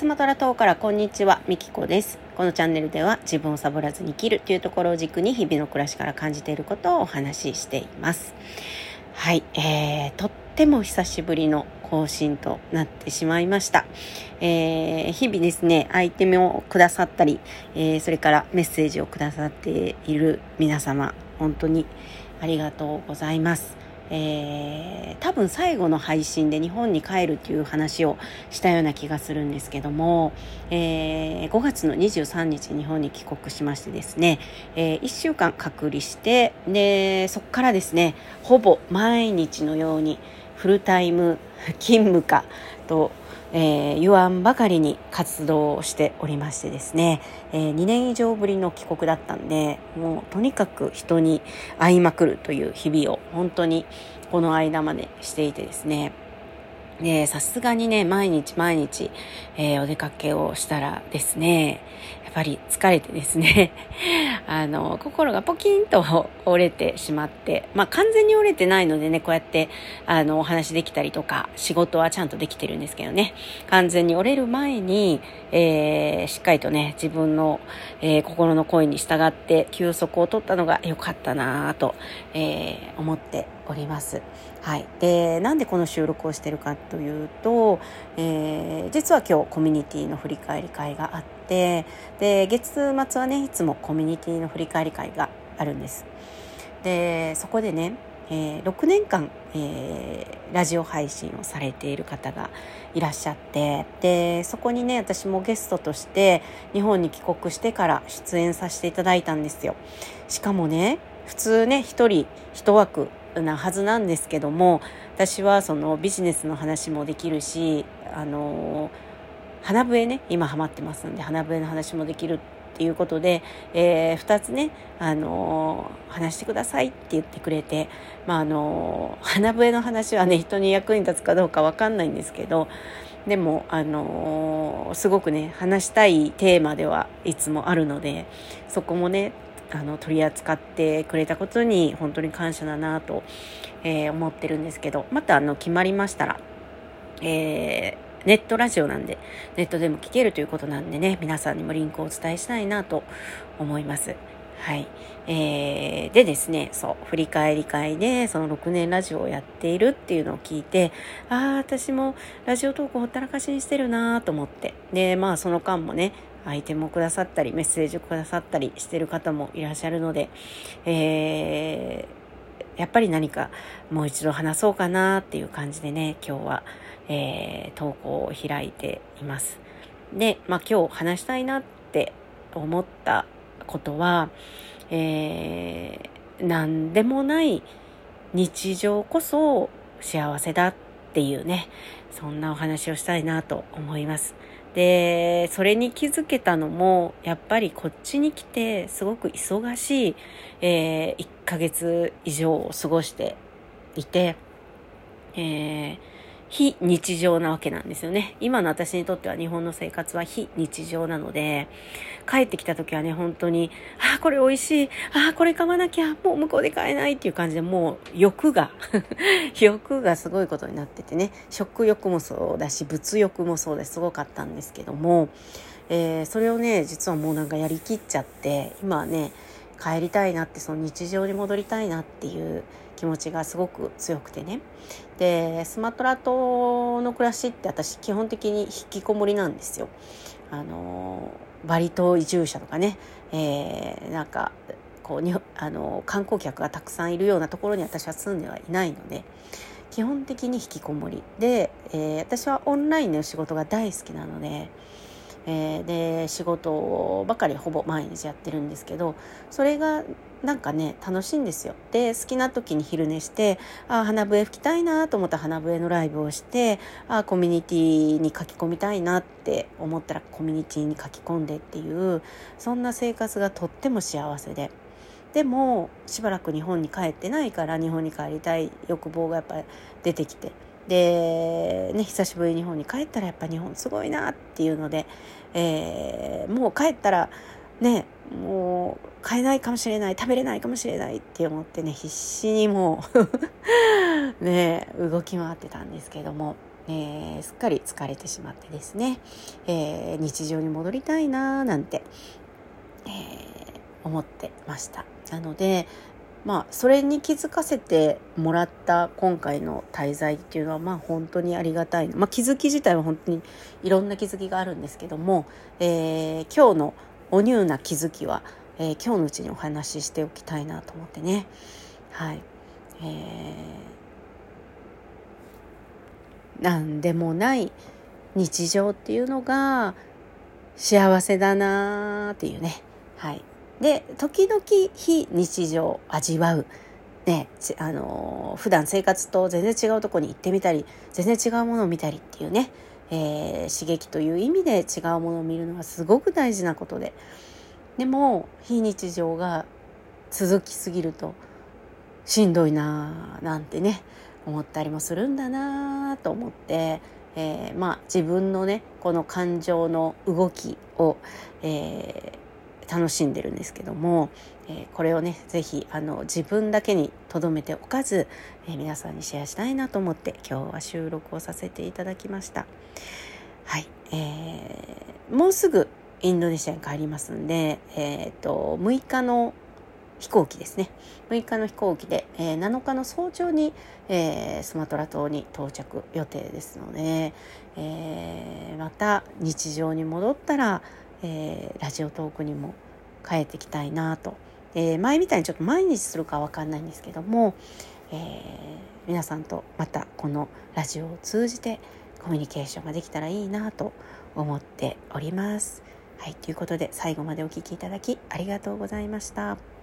スマトラ島からこんにちは、みきこです。このチャンネルでは自分をサボらずに生きるというところを軸に日々の暮らしから感じていることをお話ししています。はい、えー、とっても久しぶりの更新となってしまいました。えー、日々ですね、アイテムをくださったり、えー、それからメッセージをくださっている皆様、本当にありがとうございます。えー、多分最後の配信で日本に帰るという話をしたような気がするんですけども、えー、5月の23日日本に帰国しましてですね、えー、1週間隔離してでそこからですねほぼ毎日のようにフルタイム勤務かとえー、言わんばかりに活動をしておりましてですね、えー、2年以上ぶりの帰国だったんで、もうとにかく人に会いまくるという日々を本当にこの間までしていてですね、で、さすがにね、毎日毎日、えー、お出かけをしたらですね、やっぱり疲れてですね、あの、心がポキンと折れてしまって、まあ完全に折れてないのでね、こうやって、あの、お話できたりとか、仕事はちゃんとできてるんですけどね、完全に折れる前に、えー、しっかりとね、自分の、えー、心の声に従って休息を取ったのが良かったなぁと、えー、思っております。はい。で、なんでこの収録をしてるかというと、えー、実は今日コミュニティの振り返り会があって、で、月末はね、いつもコミュニティの振り返り会があるんです。で、そこでね、えー、6年間、えー、ラジオ配信をされている方がいらっしゃってでそこにね私もゲストとして日本に帰国してから出演させていただいたんですよしかもね普通ね一人一枠なはずなんですけども私はそのビジネスの話もできるしあの花笛ね今ハマってますんで花笛の話もできるっていうことで、えー、2つね、あの、話してくださいって言ってくれて、まあ、あの、花笛の話はね、人に役に立つかどうかわかんないんですけど、でも、あのすごくね、話したいテーマではいつもあるので、そこもね、あの、取り扱ってくれたことに本当に感謝だなと、え思ってるんですけど、またあの、決まりましたら、えーネットラジオなんで、ネットでも聞けるということなんでね、皆さんにもリンクをお伝えしたいなと思います。はい。えー、でですね、そう、振り返り会で、その6年ラジオをやっているっていうのを聞いて、ああ、私もラジオトークほったらかしにしてるなと思って。で、まあその間もね、アイテムをくださったり、メッセージをくださったりしてる方もいらっしゃるので、えー、やっぱり何かもう一度話そうかなっていう感じでね、今日は、えー、投稿を開いています。で、まあ今日話したいなって思ったことは、えー、何でもない日常こそ幸せだっていうね、そんなお話をしたいなと思います。で、それに気づけたのも、やっぱりこっちに来てすごく忙しい、えー、1ヶ月以上を過ごしていて、えー、非日常なわけなんですよね。今の私にとっては日本の生活は非日常なので、帰ってきた時はね、本当に、ああ、これ美味しい、ああ、これ買わなきゃ、もう向こうで買えないっていう感じで、もう欲が 欲がすごいことになっててね、食欲もそうだし、物欲もそうです。すごかったんですけども、えー、それをね、実はもうなんかやりきっちゃって、今はね、帰りたいなってその日常に戻りたいなっていう気持ちがすごく強くてねでスマトラ島の暮らしって私基本的に引きこもりなんですよ。あのバリ島移住者とかね、えー、なんかこうにあの観光客がたくさんいるようなところに私は住んではいないので基本的に引きこもりで、えー、私はオンラインの仕事が大好きなので。え、で仕事ばかりほぼ毎日やってるんですけどそれがなんかね楽しいんですよで好きな時に昼寝してああ花笛吹きたいなと思ったら花笛のライブをしてあコミュニティに書き込みたいなって思ったらコミュニティに書き込んでっていうそんな生活がとっても幸せで。でもしばらく日本に帰ってないから日本に帰りたい欲望がやっぱり出てきてで、ね、久しぶりに日本に帰ったらやっぱ日本すごいなっていうので、えー、もう帰ったらねもう買えないかもしれない食べれないかもしれないって思ってね必死にもう ね動き回ってたんですけどもえー、すっかり疲れてしまってですね、えー、日常に戻りたいななんて、えー、思ってました。なのでまあそれに気づかせてもらった今回の滞在っていうのはまあ本当にありがたい、まあ、気づき自体は本当にいろんな気づきがあるんですけども、えー、今日のおニューな気づきは、えー、今日のうちにお話ししておきたいなと思ってね。はい、えー、なんでもない日常っていうのが幸せだなーっていうね。はい。で時々非日常味わう。ねあの普段生活と全然違うとこに行ってみたり全然違うものを見たりっていうね、えー、刺激という意味で違うものを見るのはすごく大事なことで。でも非日常が続きすぎるとしんどいなーなんてね思ったりもするんだなと思って、えー、まあ自分のねこの感情の動きを、えー楽しんでるんですけども、え、これをね是非自分だけに留めておかず、え、皆さんにシェアしたいなと思って今日は収録をさせていただきました。はい、えー、もうすぐインドネシアに帰りますんで、えーと、6日の飛行機ですね6日の飛行機で、えー、7日の早朝に、えー、スマトラ島に到着予定ですので、えー、また日常に戻ったらえー、ラジオトークにも変えていきたいなと、えー、前みたいにちょっと毎日するか分かんないんですけども、えー、皆さんとまたこのラジオを通じてコミュニケーションができたらいいなと思っております。はい、ということで最後までお聴きいただきありがとうございました。